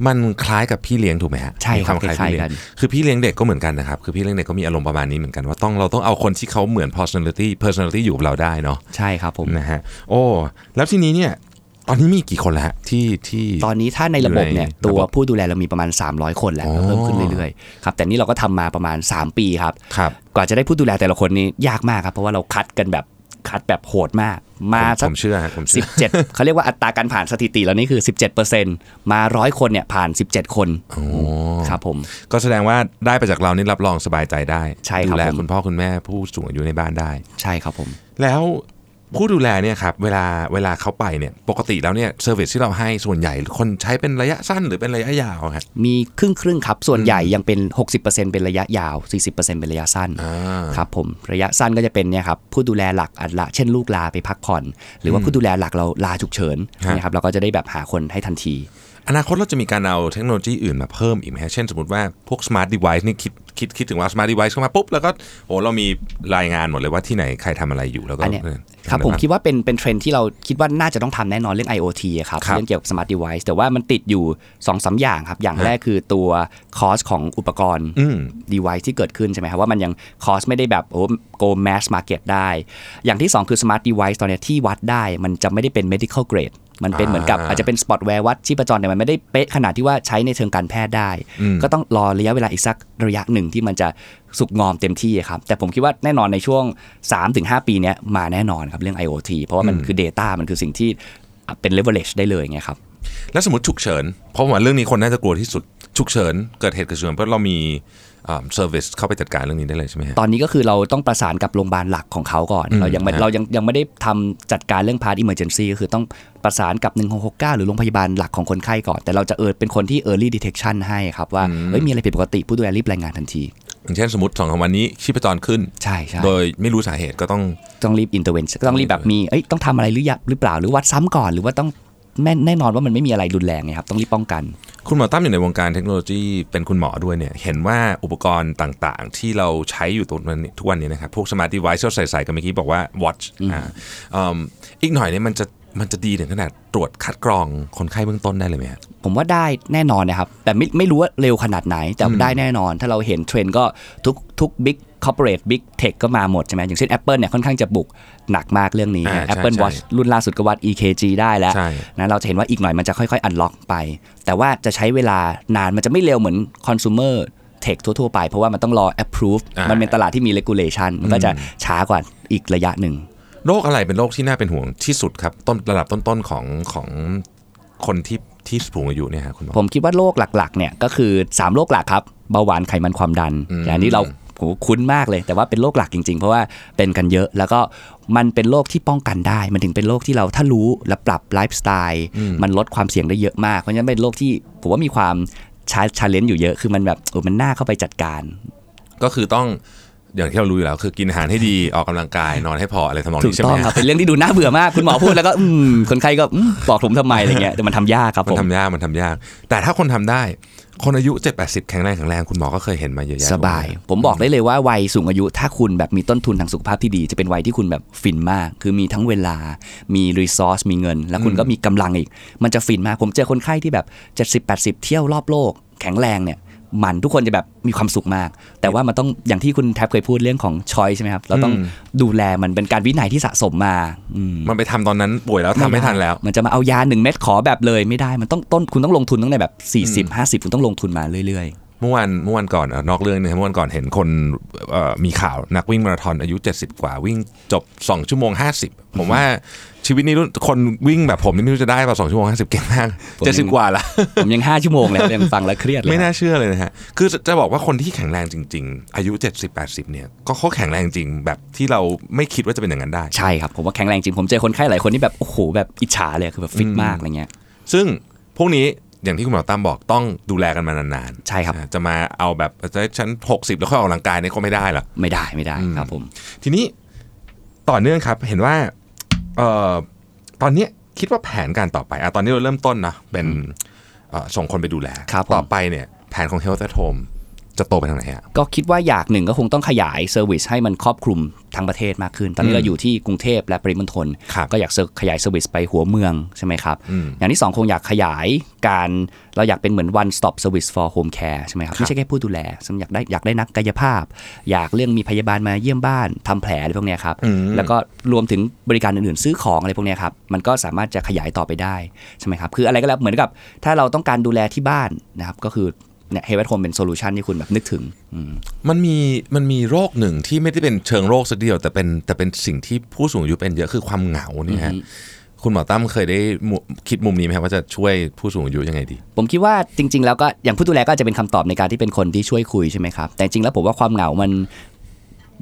B: มันคล้ายกับพี่เลี้ยงถูกไหมฮะ
C: ใช่ครับ
B: มีวามคล้ายพี่เลี้ย
C: คล้ายๆกั
B: ง
C: น
B: คือพี่เลี้ยงเด็กก็เหมือนกันนะครับ คือพี่เลี้ยงเด็กก็มีอารมณ์ประมาณนี้เหมือนกันว่าต้องเราต้องเอาคนที่เขาเหมือน personality personality อยู่กับเราได้เนาะ
C: ใช่ครับผม
B: นะฮะโอ้แล้วทีนี้เนี่ยตอนนี้มีกี่คนแล้วฮะที่ที่
C: ตอนนี้ถ้าในระบบเนี่ย
B: อยู่ใน
C: ตัว
B: ระบบ
C: ผู้ดูแลเรามีประมาณ 300 คนแล้ว
B: อ๋อ
C: เพิ่มขึ้นเรื่อยๆครับแต่นี่เราก็ทำมาประมาณ 3 ปีครับ
B: ครับ
C: กว่าจะได้ผู้ดูแลแต่ละคนนี้ยากมากครับเพราะว่าเราคัดกันแบบ คัดแบบโหดมาก มา
B: ผม
C: สัก
B: ผมเชื่อผมเชื่อ
C: 17เขาเรียกว่าอัตราการผ่านสถิติแล้วนี่คือ 17%มาร้อยคนเนี่ยผ่าน 17 คนครับผม
B: ก็แสดงว่าได้ไปจากเรานี่รับรองสบายใจได้
C: ใช่ครับ
B: ดูแลคุณพ่อคุณแม่ผู้สูงอายุในบ้านได้
C: ใช่ครับผม
B: แล้ว ผู้ดูแลเนี่ยครับเวลาเวลาเขาไปเนี่ยปกติแล้วเนี่ย service ที่เราให้ส่วนใหญ่คนใช้เป็นระยะสั้นหรือเป็นระยะยาวครับ
C: มีครึ่งครึ่งๆครับ ส่วนใหญ่ยังเป็น 60%เป็นระยะยาว 40%เป็นระยะสั้น
B: อ่า
C: ครับผมระยะสั้นก็จะเป็นเนี่ยครับผู้ดูแลหลักอันละเช่นลูกลาไปพักผ่อน หรือว่าผู้ดูแลหลักเราลาฉุกเฉิน
B: ฮะ
C: นะครับเราก็จะได้แบบหาคนให้ทันที
B: อนาคตเราจะมีการเอาเทคโนโลยีอื่นมาเพิ่มอีกไหมฮะเช่นสมมติว่าพวก smart device นี่คิดคิดคิดถึงว่า smart device เข้ามาปุ๊บ แล้วก็โอ้เรามีรายงานหมดเลยว่าที่ไหนใครทำอะไรอยู่แล้วก็
C: อันเนี้ย
B: เออ
C: ครับ
B: ทำได้
C: ผม
B: ปะ
C: คิดว่าเป็นเป็นเทรนด์ที่เราคิดว่าน่าจะต้องทำแน่นอนเรื่อง IoT อะครับ
B: ครับ
C: เรื่องเกี่ยวกับ smart device แต่ว่ามันติดอยู่2อสาอย่างครับ อย่าง
B: ฮะ
C: แรกคือตัวคอสของอุปกรณ์
B: อืม
C: device ที่เกิดขึ้นใช่ไหมครับว่ามันยังคอสไม่ได้แบบโอ้ go mass market ได้ อย่างที่ 2 คือ smart device ตอนเนี้ยที่วัดได้มันจะไม่ได้เป็น medical grade มันเป็นเหมือนกับ
B: อ่า
C: อาจจะเป็น spot wear วัดชีพจรแต่มันไม่ได้เป๊ะขนาดที่ว่าใช้ในเชิงการแพทย์ได้
B: อืม
C: ก็ต้องรอระยะเวลาอีกสักระยะหนึ่งที่มันจะสุกงอมเต็มที่ครับ แต่ผมคิดว่าแน่นอนในช่วง 3-5 ปีเนี้ยมาแน่นอนครับเรื่อง IoT เพราะว่ามันคือ Data มันคือสิ่งที่เป็น leverage ได้เลยไงครับ
B: แล้วสมมติฉุกเฉินเพราะว่าเรื่องนี้คนน่าจะกลัวที่สุดฉุกเฉินเกิดเหตุกระเชือนเพราะเรามี service เข้าไปจัดการเรื่องนี้ได้เลยใช่ไหมฮะ
C: ตอนนี้ก็คือเราต้องประสานกับโรงพยาบาลหลักของเขาก่อน
B: อืม
C: เรายังไม่
B: ฮะ
C: เรายังยังไม่ได้ทำจัดการเรื่อง part emergency ก็คือต้องประสานกับ 1669 หรือโรงพยาบาลหลักของคนไข้ก่อน แต่เราจะเออเป็นคนที่ early detection ให้ครับ ว่าเอ้ยมีอะไรผิดปกติผู้ดูแลรีบรายงานทันที
B: อย่างเช่นสมมติสองสามวันนี้ชีพจรขึ้น
C: ใช่ใช่
B: โดยไม่รู้สาเหตุก็ต้อง
C: ต้องรีบ intervention ก็ต้องรีบแบบมีเอ้ยต้องทำอะไรหรือยังหรือเปล่าหรือวัดซ้ำก่อนหรือว่าต้อง แน่แน่นอนว่ามันไม่มีอะไรรุนแรงไงครับ ต้องรีบป้องกัน
B: คุณหมอตั้มอยู่ในวงการเทคโนโลยีเป็นคุณหมอด้วยเนี่ยเห็นว่าอุปกรณ์ต่างๆ ที่เราใช้อยู่ตรงนี้ทุกวันนี้นะครับพวกสมาร์ท device ที่เราใส่ใส่กันเมื่อกี้บอกว่า watch อ่าอืมอีกหน่อยเนี่ยมันจะ มันจะดีถึงขนาดตรวจคัดกรองคนไข้เบื้องต้นได้เลยไหมฮะ
C: ผมว่าได้แน่นอนนะครับ แต่ไม่ไม่รู้ว่าเร็วขนาดไหน แต่ได้แน่นอน ถ้าเราเห็นเทรนด์ก็ทุกทุก big corporate big tech ก็มาหมดใช่ไหมอย่างเช่น Apple เนี่ยค่อนข้างจะบุกหนักมากเรื่องนี้
B: อ่าใช่
C: Apple
B: ใช่
C: Watch รุ่นล่าสุดก็วัด EKG ได้แล้ว
B: ใช่
C: นะเราจะเห็นว่าอีกหน่อยมันจะค่อยๆ unlock ไป แต่ว่าจะใช้เวลานานมันจะไม่เร็วเหมือนคอน sumer tech ทั่วๆไปเพราะว่ามันต้องรอ approve
B: อ่ามั
C: มันเป็นตลาดที่มี regulation มันก็จะช้ากว่าอีกระยะหนึ่ง
B: โรคอะไรเป็นโรคที่น่าเป็นห่วงที่สุดครับ ต้นระดับต้นๆของของคนที่ที่สูงอายุเนี่ยฮะคุณหมอ
C: ผมคิดว่าโรคหลักๆเนี่ยก็คือ 3 โรคหลักครับเบาหวานไขมันความดัน
B: อืม
C: อย่างนี้เราโหคุ้นมากเลยแต่ว่าเป็นโรคหลักจริงๆ เพราะว่าเป็นกันเยอะแล้วก็มันเป็นโรคที่ป้องกันได้ มันถึงเป็นโรคที่เราถ้ารู้และปรับไลฟ์สไตล์มันลดความเสี่ยงได้เยอะมาก เพราะฉะนั้นเป็นโรคที่ผมว่ามีความชา challenge อยู่เยอะคือมันแบบเออมันน่าเข้าไปจัดการ
B: ก็คือต้อง อย่างที่เรารู้อยู่แล้วคือกินอาหารให้ดีออกกำลังกายนอนให้พออะไรทำนอง
C: ถู
B: นี้ใช่ไหมฮะ ถูกต้
C: องครับเป็นเรื่องที่ดูน่าเบื่อมากคุณหมอพูดแล้วก็อืมคนไข้ก็อืมบอกผมทำไมอะไรเงี้ยแต่มันทำยากครับ
B: มัน
C: ผม
B: ทำยากมันทำยาก แต่ถ้าคนทำได้ คนอายุ7 8 0แข็งแรงแข็งแรงคุณหมอก็เคยเห็นมาเยอะแยะ
C: สบาย ผมบอกได้เลยว่าวัยสูงอายุถ้าคุณแบบมีต้นทุนทางสุขภาพที่ดีจะเป็นวัยที่คุณแบบฟินมาก คือมีทั้งเวลามีรีซอสมีเงิน แล้วคุณก็มีกำลังอีก มันจะฟินมากผมเจอคนไข้ที่แบบ70 80 เที่ยวรอบโลกแข็งแรงเนี่ย มันทุกคนจะแบบมีความสุขมาก แต่ว่ามันต้องอย่างที่คุณแท็บเคยพูดเรื่องของชอยใช่ไหมครับ เราต้อง
B: อืม
C: ดูแลมันเป็นการวินัยที่สะสมมาอืม
B: มันไปทำตอนนั้นป่วยแล้วทำไม่ทันแล้ว
C: มันจะมาเอายาหนึ่งเม็ดขอแบบเลยไม่ได้มันต้องต้นคุณต้องลงทุนตั้งแต่แบบ 40 50 คุณต้องลงทุนมาเรื่อย
B: เมื่อวันเมื่อวันก่อนอะนอกเรื่องนึงเมื่อวันก่อนเห็นคนเอ่อมีข่าวนักวิ่งมาราธอนอายุ 70 กว่าวิ่งจบ 2 ชั่วโมง 50 ผมว่าชีวิตนี้รุ่นคนวิ่งแบบผมนี่ไม่รู้จะได้เปล่า2ชั่วโมง50เก่งมาก70กว่าละ
C: ๆผมยัง5ชั่วโมงเลยยังฟังแล้วเครียดเลย
B: ไม่น่าเชื่อเลยนะฮะคือจะจะบอกว่าคนที่แข็งแรงจริง ๆ อายุ70 80เนี่ยก็เขาแข็งแรงจริงแบบที่เราไม่คิดว่าจะเป็นอย่างนั้นได้
C: ใช่ครับผมว่าแข็งแรงจริงผมเจอคนไข้หลายคนที่แบบโอ้โหแบบอิจฉาเลยคือแบบฟิตมากอะไรเงี้ย
B: ซึ่งพวกนี้ อย่างที่คุณหมอตั้มบอกต้องดูแลกันมานานๆ
C: ใช่ครับ
B: จะมาเอาแบบฉัน 60 แล้วค่อยออกกำลังกายเนี่ยก็ไม่ได้หรอก
C: ไม่ได้ไม่ได้ครับผม
B: ทีนี้ต่อเนื่องครับเห็นว่าเอ่อตอนเนี้ยคิดว่าแผนการต่อไปอะตอนนี้เราเริ่มต้นนะเป็นเอ่อส่งคนไปดูแล
C: ครับผม
B: ต่อไปเนี่ยแผนของ Health at Home จะโตไปทางไหนฮะ
C: ก็คิดว่าอยากหนึ่งก็คงต้องขยาย service ให้มันครอบคลุมทั้งประเทศมากขึ้น ตอนนี้เราอยู่ที่กรุงเทพและปริมณฑล
B: ครับ
C: ก็อยากขยาย service ไปหัวเมืองใช่ไหมครับ
B: อืม
C: อย่างที่สองคงอยากขยายการเราอยากเป็นเหมือน one stop service for home care ใช่ไหมครับ
B: ครับ
C: ไม่ใช่แค่ผู้ดูแลซึ่งอยากได้อยากได้นักกายภาพ อยากเรื่องมีพยาบาลมาเยี่ยมบ้านทำแผลอะไรพวกเนี้ยครับ
B: อืม
C: แล้วก็รวมถึงบริการอื่นๆ ซื้อของอะไรพวกเนี้ยครับ มันก็สามารถจะขยายต่อไปได้ใช่ไหมครับ คืออะไรก็แล้วเหมือนกับ ถ้าเราต้องการดูแลที่บ้านนะครับก็คือ เนี่ย Health at Home เป็น solution ที่คุณแบบนึกถึงอืม
B: มันมีมันมีโรคหนึ่งที่ไม่ได้เป็นเชิงโรคสักเดียว แต่เป็นแต่เป็นสิ่งที่ผู้สูงอายุเป็นเยอะคือความเหงาเนี่ยฮะคุณหมอตั้มเคยได้มุคิดมุมนี้ไหมครับว่าจะช่วยผู้สูงอายุยังไงดี
C: ผมคิดว่าจริง ๆ แล้วก็อย่างผู้ดูแลก็อาจจะเป็นคำตอบในการที่เป็นคนที่ช่วยคุยใช่ไหมครับแต่จริงแล้วผมว่าความเหงามัน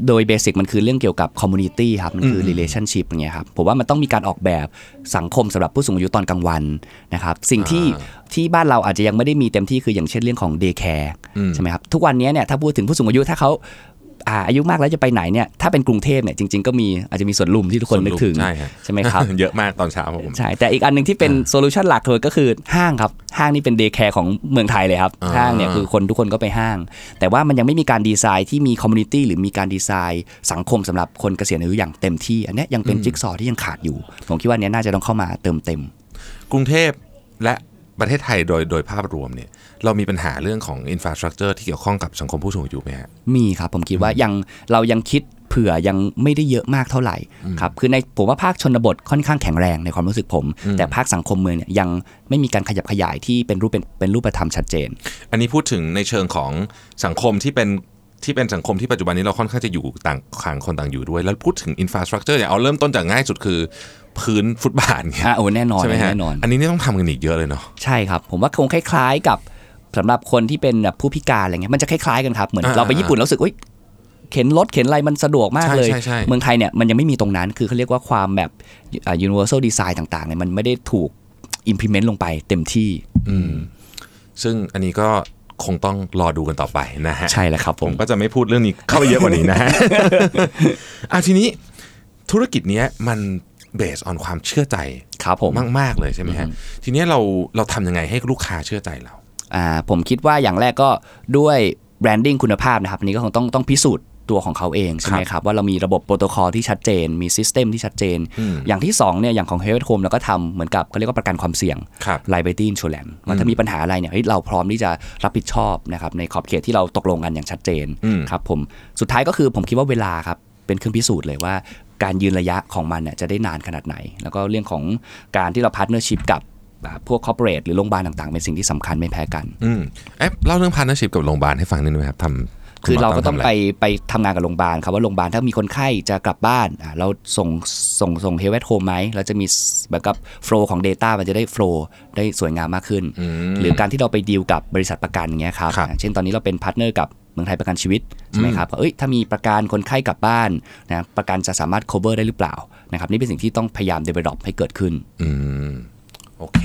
C: โดย basic มันคือเรื่องเกี่ยวกับ community ครับ มันคือ relationship อย่างเงี้ยครับ ผมว่ามันต้องมีการออกแบบสังคมสำหรับผู้สูงอายุตอนกลางวันนะครับ สิ่งที่ที่บ้านเราอาจจะยังไม่ได้มีเต็มที่คืออย่างเช่นเรื่องของ day care
B: อืม
C: ใช่ไหมครับ ทุกวันนี้เนี่ยถ้าพูดถึงผู้สูงอายุถ้าเขา อ่าอายุมากแล้วจะไปไหนเนี่ยถ้าเป็นกรุงเทพเนี่ยจริง ๆก็มีอาจจะมีสวนลุมที่ทุกคนนึกถึง
B: ใช่ฮะ
C: ใช่ไหมครับ
B: เยอะมากตอนเช้าครับผม
C: ใช่แต่อีกอันหนึ่งที่เป็น solution หลักเลยก็คือห้างครับห้างนี่เป็น day care ของเมืองไทยเลยครับ
B: อ่า
C: ห้างเนี่ยคือคนทุกคนก็ไปห้าง แต่ว่ามันยังไม่มีการดีไซน์ที่มี community หรือมีการดีไซน์ สังคมสำหรับคนเกษียณอายุอย่างเต็มที่อันเนี้ยยังเป็นจิ๊กซอว์ที่ยังขาดอยู่ผมคิดว่าอันเนี้ยน่าจะต้องเข้ามาเติมเต็ม
B: กรุงเทพและ ประเทศไทยโดยโดยภาพรวมเนี่ยเรามีปัญหาเรื่องของ infrastructure ที่เกี่ยวข้องกับสังคมผู้สูงอายุไหมฮะ
C: มีครับผมคิดว่ายังเรายังคิดเผื่อยังไม่ได้เยอะมากเท่าไหร่ครับคือในผมว่าภาคชนบทค่อนข้างแข็งแรงในความรู้สึกผม แต่ภาคสังคมเมืองเนี่ยยังไม่มีการขยับขยายที่เป็นรูปเป็นเป็นรูปธรรมชัดเจน
B: อันนี้พูดถึงในเชิงของสังคมที่เป็นที่เป็นสังคมที่ปัจจุบันนี้เราค่อนข้างจะอยู่ต่างต่างคนต่างอยู่ด้วย แล้วพูดถึงอินฟราสตรักเจอร์เนี่ยเอาเริ่มต้นจากง่ายสุดคือ พื้นฟุตบาทเนี่ย
C: อะโอ้แน่นอน
B: ใช่ไหมฮะ
C: แน่นอน
B: อันนี้นี่ต้องทำกันอีกเยอะเลยเนาะ
C: ใช่ครับ ผมว่าคงคล้าย ๆ กับสำหรับคนที่เป็นแบบผู้พิการอะไรเงี้ยมันจะคล้ายๆกันครับเหมือน
B: อ่า
C: เราไปญี่ปุ่นแล้วรู้สึกว่าเข็นรถเข็นอะไรมันสะดวกมาก
B: ใช่
C: เลย
B: ใช่ใช่
C: เมืองไทยเนี่ยมันยังไม่มีตรงนั้นคือเขาเรียกว่าความแบบอ่า universal design ต่างๆเนี่ยมันไม่ได้ถูก implement ลงไปเต็มที่
B: อืมซึ่งอันนี้ก็คงต้องรอดูกันต่อไปนะฮะ
C: ใช่แล้วครับผ
B: ผมมก็จะไม่พูดเรื่องนี้เข้าไปเยอะกว่านี้นะฮะอะทีนี้ธุรกิจเนี้ยมัน based on ความเชื่อใจ
C: ครับผม
B: มาก ๆ เลยใช่ไหมฮะทีเนี้ยเราเราทำยังไงให้ลูกค้าเชื่อใจเรา
C: อ่าผมคิดว่าอย่างแรกก็ด้วย branding คุณภาพนะครับอันนี้ก็คงต้องต้องพิสูจน์ตัวของเขาเองใช่ไหมครับว่าเรามีระบบโปรโตคอลที่ชัดเจน มี system ที่ชัดเจน
B: อืม
C: อย่างที่2เนี่ยอย่างของ Health at Home เราก็ทำเหมือนกับเขาเรียกว่าประกันความเสี่ยง
B: ครับ
C: liability insurance ว่าถ้ามีปัญหาอะไรเนี่ยเฮ้ยเราพร้อมที่จะรับผิดชอบนะครับในขอบเขตที่เราตกลงกันอย่างชัดเจน
B: อืม
C: ครับผมสุดท้ายก็คือผมคิดว่าเวลาครับเป็นเครื่องพิสูจน์เลยว่า การยืนระยะของมันเนี่ยจะได้นานขนาดไหน แล้วก็เรื่องของการที่เรา partnership กับอ่าพวก corporate หรือโรงพยาบาลต่างๆ เป็นสิ่งที่สำคัญไม่แพ้กัน
B: อืมเอ๊ะเล่าเรื่อง partnership กับโรงพยาบาลให้ฟังนิดนึงไหมครับทำ
C: คือเราก็ต้อง
B: ทำะ
C: ไป
B: ร
C: ไปทำงานกับโรงพยาบาลครับว่าโรงพยาบาลถ้ามีคนไข้จะกลับบ้านอ่าเราส่งส่งส่ง Health at Home ไหมเราจะมีแบบกับ flow ของ Data มันจะได้ flow ได้สวยงามมากขึ้น
B: อืม
C: หรือการที่เราไปดีลกับบริษัทประกันอย่างเงี้ยครับ
B: ครับ
C: อ่าเช่นตอนนี้เราเป็น partner กับ เมืองไทยประกันชีวิตใช่ไหมครับว่าเอ้ยถ้ามีประกันคนไข้กลับบ้านนะประกันจะสามารถ cover ได้หรือเปล่านะครับนี่เป็นสิ่งที่ต้องพยายาม develop ให้เกิดขึ้น
B: อืมโอเค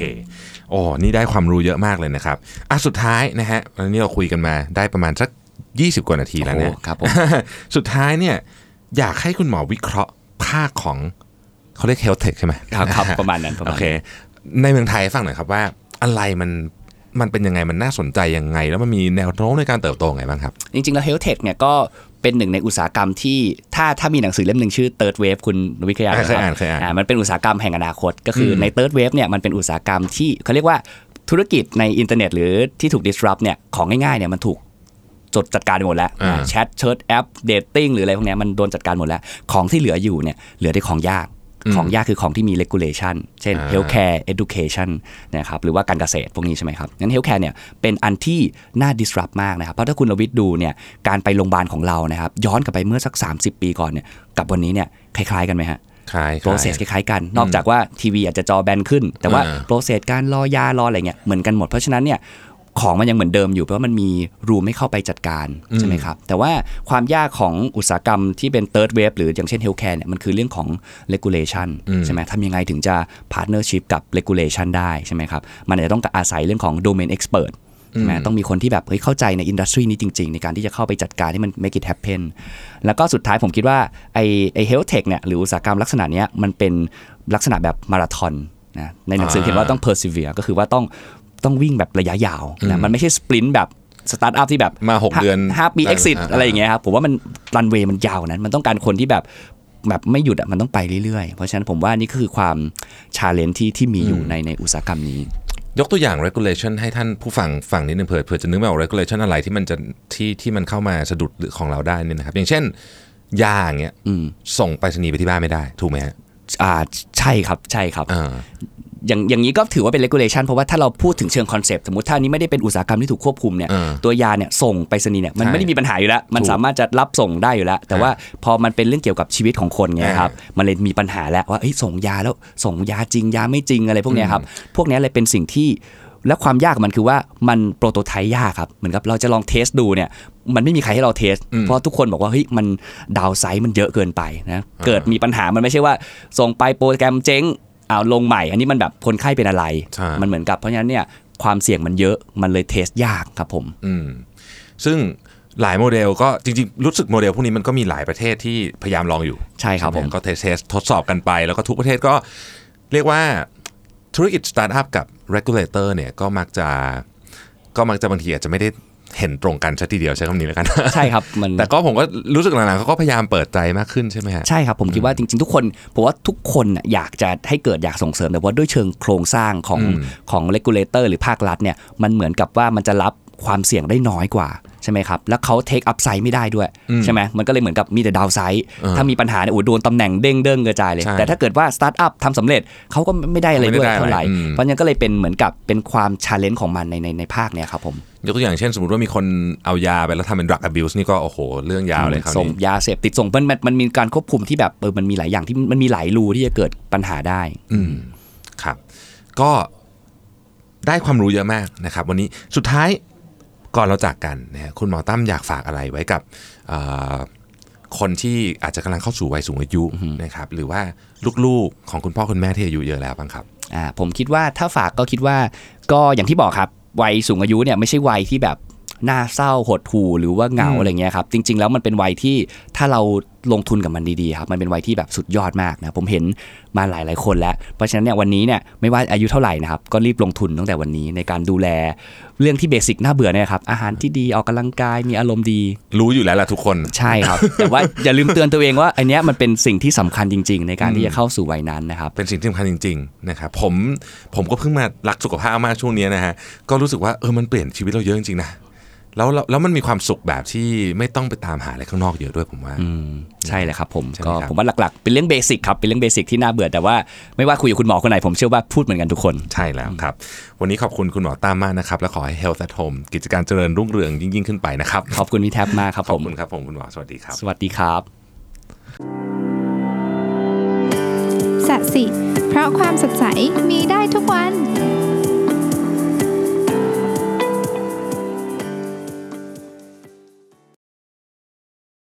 B: โอ้ นี่ได้ความรู้เยอะมากเลยนะครับ อะ สุดท้ายนะฮะวันนี้เราคุยกันมาได้ประมาณสัก 20 กว่านาทีแล้วเนี่ย
C: โอ้ครับผม
B: สุดท้ายเนี่ย อยากให้คุณหมอวิเคราะห์ภาคของเขาเรียก health tech ใช่ไหม
C: ครับครับ ประมาณนั้นประ
B: โอ
C: มาณ
B: เค
C: นั้น
B: ในเมืองไทยให้ฟังหน่อยครับว่า อะไรมัน มันเป็นยังไงมันน่าสนใจยังไง แล้วมันมีแนวโน้มในการเติบโตไงบ้างครับ
C: จริง ๆ แล้ว Health Tech เนี่ยก็เป็นหนึ่งในอุตสาหกรรมที่ถ้าถ้ามีหนังสือเล่มหนึ่งชื่อ Third Wave คุณวิทยา
B: อ่าเคย
C: รับ
B: อ่านเคยอ่าน
C: มันเป็นอุตสาหกรรมแห่งอนาคต ก็คืออ
B: ม
C: ใน Third Wave เนี่ยมันเป็นอุตสาหกรรมที่เขาเรียกว่าธุรกิจในอินเทอร์เน็ตหรือที่ถูก disrupt เนี่ยของง่ายๆเนี่ยมันถูกจดจัดการไปหมดแล้ว
B: อ่า
C: chat search app dating หรืออะไรพวกเนี้ยมันโดนจัดการหมดแล้ว ของที่เหลืออยู่เนี่ยเหลือแต่ของยาก ของยากคือของที่มี regulation เช่น
B: อ่า
C: healthcare education นะครับหรือว่าการเกษตรพวกนี้ใช่ไหมครับงั้น healthcare เนี่ยเป็นอันที่น่า disrupt มากนะครับ เพราะถ้าคุณรวิทย์ดูเนี่ยการไปโรงพยาบาลของเรานะครับย้อนกลับไปเมื่อสัก 30 ปีก่อนเนี่ยกับวันนี้เนี่ยคล้ายๆกันไหมฮะ
B: คล้าย
C: process คล้ายๆกัน นอกจากว่าทีวีอาจจะจอแบนขึ้น แต่ว่า
B: อ่า
C: process การรอยารออะไรเงี้ยเหมือนกันหมด เพราะฉะนั้นเนี่ย ของมันยังเหมือนเดิมอยู่เพราะว่ามันมีรูไม่เข้าไปจัดการใช่ไหมครับ แต่ว่าความยากของอุตสาหกรรมที่เป็น third wave หรืออย่างเช่น healthcare เนี่ยมันคือเรื่องของ regulation ใช่ไหมทำยังไงถึงจะ partnership กับ regulation ได้ใช่ไหมครับ มันอาจจะต้องอาศัยเรื่องของ domain expert ใช่ไหมต้องมีคนที่แบบเฮ้ยเข้าใจในอินดัสทรีนี้จริง ๆ ในการที่จะเข้าไปจัดการให้มัน make it happen แล้วก็สุดท้ายผมคิดว่าไอไอ health tech เนี่ยหรืออุตสาหกรรมลักษณะเนี้ยมันเป็นลักษณะแบบมาราธอนนะในหนังสือเขียนว่าต้อง persevere ก็คือว่าต้อง ต้องวิ่งแบบระยะยาวนะมันไม่ใช่ sprint แบบสตาร์ทอัพที่แบบ
B: มาหกเดือน
C: ห้าปี exit
B: อ่า
C: อะไรอย่างเงี้ยครับผมว่ามันรันเวย์มันยาวนั้น มันต้องการคนที่แบบแบบไม่หยุดอะมันต้องไปเรื่อยๆ เพราะฉะนั้นผมว่านี่คือความ challenge ที่ที่มีอยู่ในในอุตสาหกรรมนี้
B: ยกตัวอย่าง regulation ให้ท่านผู้ฟังฟังนิดนึงเผื่อเผื่อจะนึกไม่ออก regulation อะไรที่มันจะที่ที่มันเข้ามาสะดุดของเราได้เนี่ยนะครับ อย่างเช่น ยาอย่างเงี้ยส่งไปรษณีย์ไปที่บ้านไม่ได้ ถูกไหมฮะ
C: อ่าใช่ครับใช่ครับ
B: อ่า
C: อย่างอย่างนี้ก็ถือว่าเป็น regulation เพราะว่าถ้าเราพูดถึงเชิง concept สมมติถ้านี้ไม่ได้เป็นอุตสาหกรรมที่ถูกควบคุมเนี่ย
B: เออ
C: ตัวยาเนี่ยส่งไปรษณีย์เนี่ยมัน
B: ใช่
C: ไม่ได้มีปัญหาอยู่แล้ว มัน
B: ถูก
C: สามารถจะรับส่งได้อยู่แล้ว แต่ว่าพอมันเป็นเรื่องเกี่ยวกับชีวิตของคนไงครับมันเลยมีปัญหาแล้วว่าเอ้ยส่งยาแล้วส่งยาจริงยาไม่จริงอะไรพวกเนี้ยครับพวกเนี้ยเลยเป็นสิ่งที่และความยากของมันคือว่ามัน prototype ยากครับเหมือนกับเราจะลอง test ดูเนี่ยมันไม่มีใครให้เรา test เพราะทุกคนบอกว่าเฮ้ยมัน downside มันเยอะเกินไปนะเกิดมีปัญหามันไม่ใช่ว่า ส่งไปโปรแกรมเจ๊ง เอาลงใหม่ อันนี้มันแบบคนไข้เป็นอะไร
B: ใช่
C: มันเหมือนกับเพราะฉะนั้นเนี่ยความเสี่ยงมันเยอะมันเลย test ยากครับผม
B: อืมซึ่งหลายโมเดลก็จริงๆ รู้สึกโมเดลพวกนี้มันก็มีหลายประเทศที่พยายามลองอยู่
C: ใช่ไหมครับ ผม
B: ก็ test test ทดสอบกันไป แล้วก็ทุกประเทศก็เรียกว่าธุรกิจสตาร์ทอัพกับ regulator เนี่ยก็มักจะก็มักจะบางทีอาจจะไม่ได้ เห็นตรงกันซะทีเดียวใช้คำนี้แล้วกัน
C: ใช่ครับมัน
B: แต่ก็ผมก็รู้สึกหลังๆเขาก็พยายามเปิดใจมากขึ้นใช่ไหมฮะ
C: ใช่ครับผมคิดว่าจริงๆทุกคนผมว่าทุกคนน่ะอยากจะให้เกิดอยากส่งเสริมแต่ว่าด้วยเชิงโครงสร้างของของ regulator หรือภาครัฐเนี่ยมันเหมือนกับว่ามันจะรับ ความเสี่ยงได้น้อยกว่าใช่ไหมครับ แล้วเขาเทคอัพไซด์ไม่ได้ด้วยใช่ไหมมันก็เลยเหมือนกับมีแต่ดาวไซด์ถ้ามีปัญหาเนี่ยโอ้โหโดนตำแหน่งเด้งเด้งกระจายเลย
B: ใช่
C: แต่ถ้าเกิดว่าสตาร์ทอัพทำสำเร็จเขาก็ไม่ได้อะไรด้วย
B: ไม่ได้อะไร
C: เท่าไหร่
B: อืม
C: เพราะงั้นก็เลยเป็นเหมือนกับเป็นความชาเลนจ์ของมันในในในภาคเนี่ยครับผม
B: ยกตัวอย่างเช่นสมมติว่ามีคนเอายาไปแล้วทำเป็น drug abuse นี่ก็โอ้โห เรื่องยาวเลยคราว
C: ส่ง
B: นี้
C: ยาเสพติดส่งมันมันมันมีการควบคุมที่แบบเออมันมีหลายอย่างที่มันมีหลายรูที่จะเกิดปัญหาได้
B: อืมครับ ก็ได้ความรู้เยอะมากนะครับ วันนี้สุดท้าย ก่อนเราจากกันนะฮะคุณหมอตั้มอยากฝากอะไรไว้กับเอ่อคนที่อาจจะกำลังเข้าสู่วัยสูงอายุนะครับหรือว่าลูกๆของคุณพ่อคุณแม่ที่อายุเยอะแล้วบ้างครับ
C: อ่าผมคิดว่าถ้าฝากก็คิดว่าก็อย่างที่บอกครับวัยสูงอายุเนี่ยไม่ใช่วัยที่แบบ น่าเศร้าหดหู่หรือว่าเหงา
B: อืม
C: อะไรเงี้ยครับ จริง ๆ แล้วมันเป็นวัยที่ถ้าเราลงทุนกับมันดีๆครับมันเป็นวัยที่แบบสุดยอดมากนะผมเห็นมาหลายๆคนแล้ว เพราะฉะนั้นเนี่ยวันนี้เนี่ยไม่ว่าอายุเท่าไหร่นะครับก็รีบลงทุนตั้งแต่วันนี้ในการดูแล เรื่องที่เบสิกน่าเบื่อเนี่ยครับอาหารที่ดีออกกำลังกายมีอารมณ์ดี
B: รู้อยู่แล้วล่ะทุกคน
C: ใช่ครับ แต่ว่าอย่าลืมเตือนตัวเองว่าอันเนี้ยมันเป็นสิ่งที่สำคัญจริง ๆ ในการที่จะเข้าสู่วัยนั้นนะครับ
B: เป็นสิ่งที่สำคัญจริงๆนะครับผมผมก็เพิ่งมารักสุขภาพมากช่วงนี้นะฮะก็รู้สึกว่าเออมันเปลี่ยนชีวิตเราเยอะจริงๆนะ แล้วแล้วแล้วมันมีความสุขแบบที่ไม่ต้องไปตามหาอะไรข้างนอกเยอะด้วยผมว่า
C: อืมใช่เลยครับผม
B: ใช่ไหม
C: ก็
B: ครับ
C: ผมว่าหลักๆ เป็นเรื่องเบสิกครับเป็นเรื่องเบสิกที่น่าเบื่อแต่ว่าไม่ว่าคุยกับคุณหมอคนไหนผมเชื่อว่าพูดเหมือนกันทุกคน
B: ใช่แล้วครับ วันนี้ขอบคุณคุณหมอตามมากนะครับ และขอให้ Health at Home กิจการเจริญรุ่งเรืองยิ่งๆขึ้นไปนะครับ
C: ขอบคุณพี่แท็บมากครับ
B: ข
C: ผ
B: อบ
C: ม
B: คุณครับผมคุณหมอสวัสดีครับ
C: สวัสดีครับ
D: สัสิเพราะความสดใสมีได้ทุกวัน